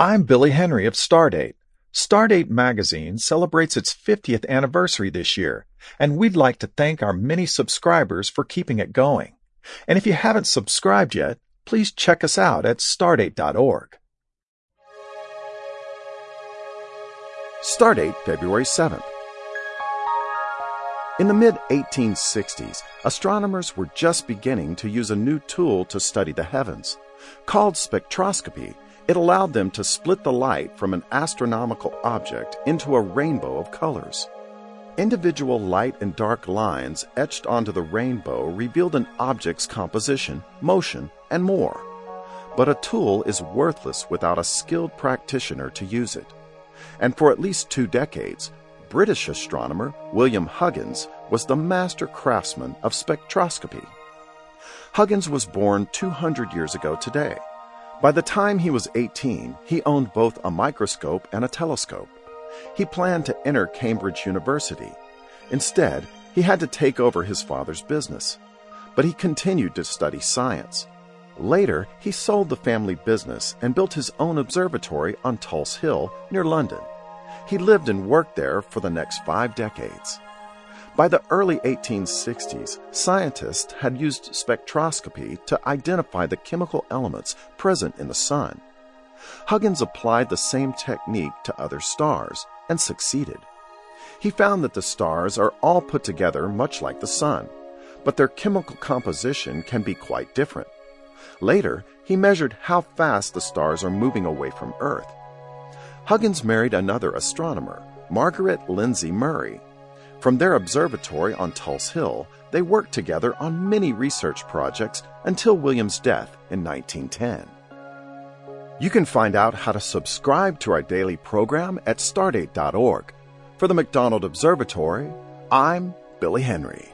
I'm Billy Henry of Stardate. Stardate magazine celebrates its 50th anniversary this year, and we'd like to thank our many subscribers for keeping it going. And if you haven't subscribed yet, please check us out at stardate.org. Stardate, February 7th. In the mid 1860s, astronomers were just beginning to use a new tool to study the heavens. Called spectroscopy, it allowed them to split the light from an astronomical object into a rainbow of colors. Individual light and dark lines etched onto the rainbow revealed an object's composition, motion, and more. But a tool is worthless without a skilled practitioner to use it. And for at least two decades, British astronomer William Huggins was the master craftsman of spectroscopy. Huggins was born 200 years ago today. By the time he was 18, he owned both a microscope and a telescope. He planned to enter Cambridge University. Instead, he had to take over his father's business. But he continued to study science. Later, he sold the family business and built his own observatory on Tulse Hill near London. He lived and worked there for the next five decades. By the early 1860s, scientists had used spectroscopy to identify the chemical elements present in the sun. Huggins applied the same technique to other stars and succeeded. He found that the stars are all put together much like the sun, but their chemical composition can be quite different. Later, he measured how fast the stars are moving away from Earth Huggins married another astronomer, Margaret Lindsay Murray. From their observatory on Tulse Hill, they worked together on many research projects until William's death in 1910. You can find out how to subscribe to our daily program at stardate.org. For the McDonald Observatory, I'm Billy Henry.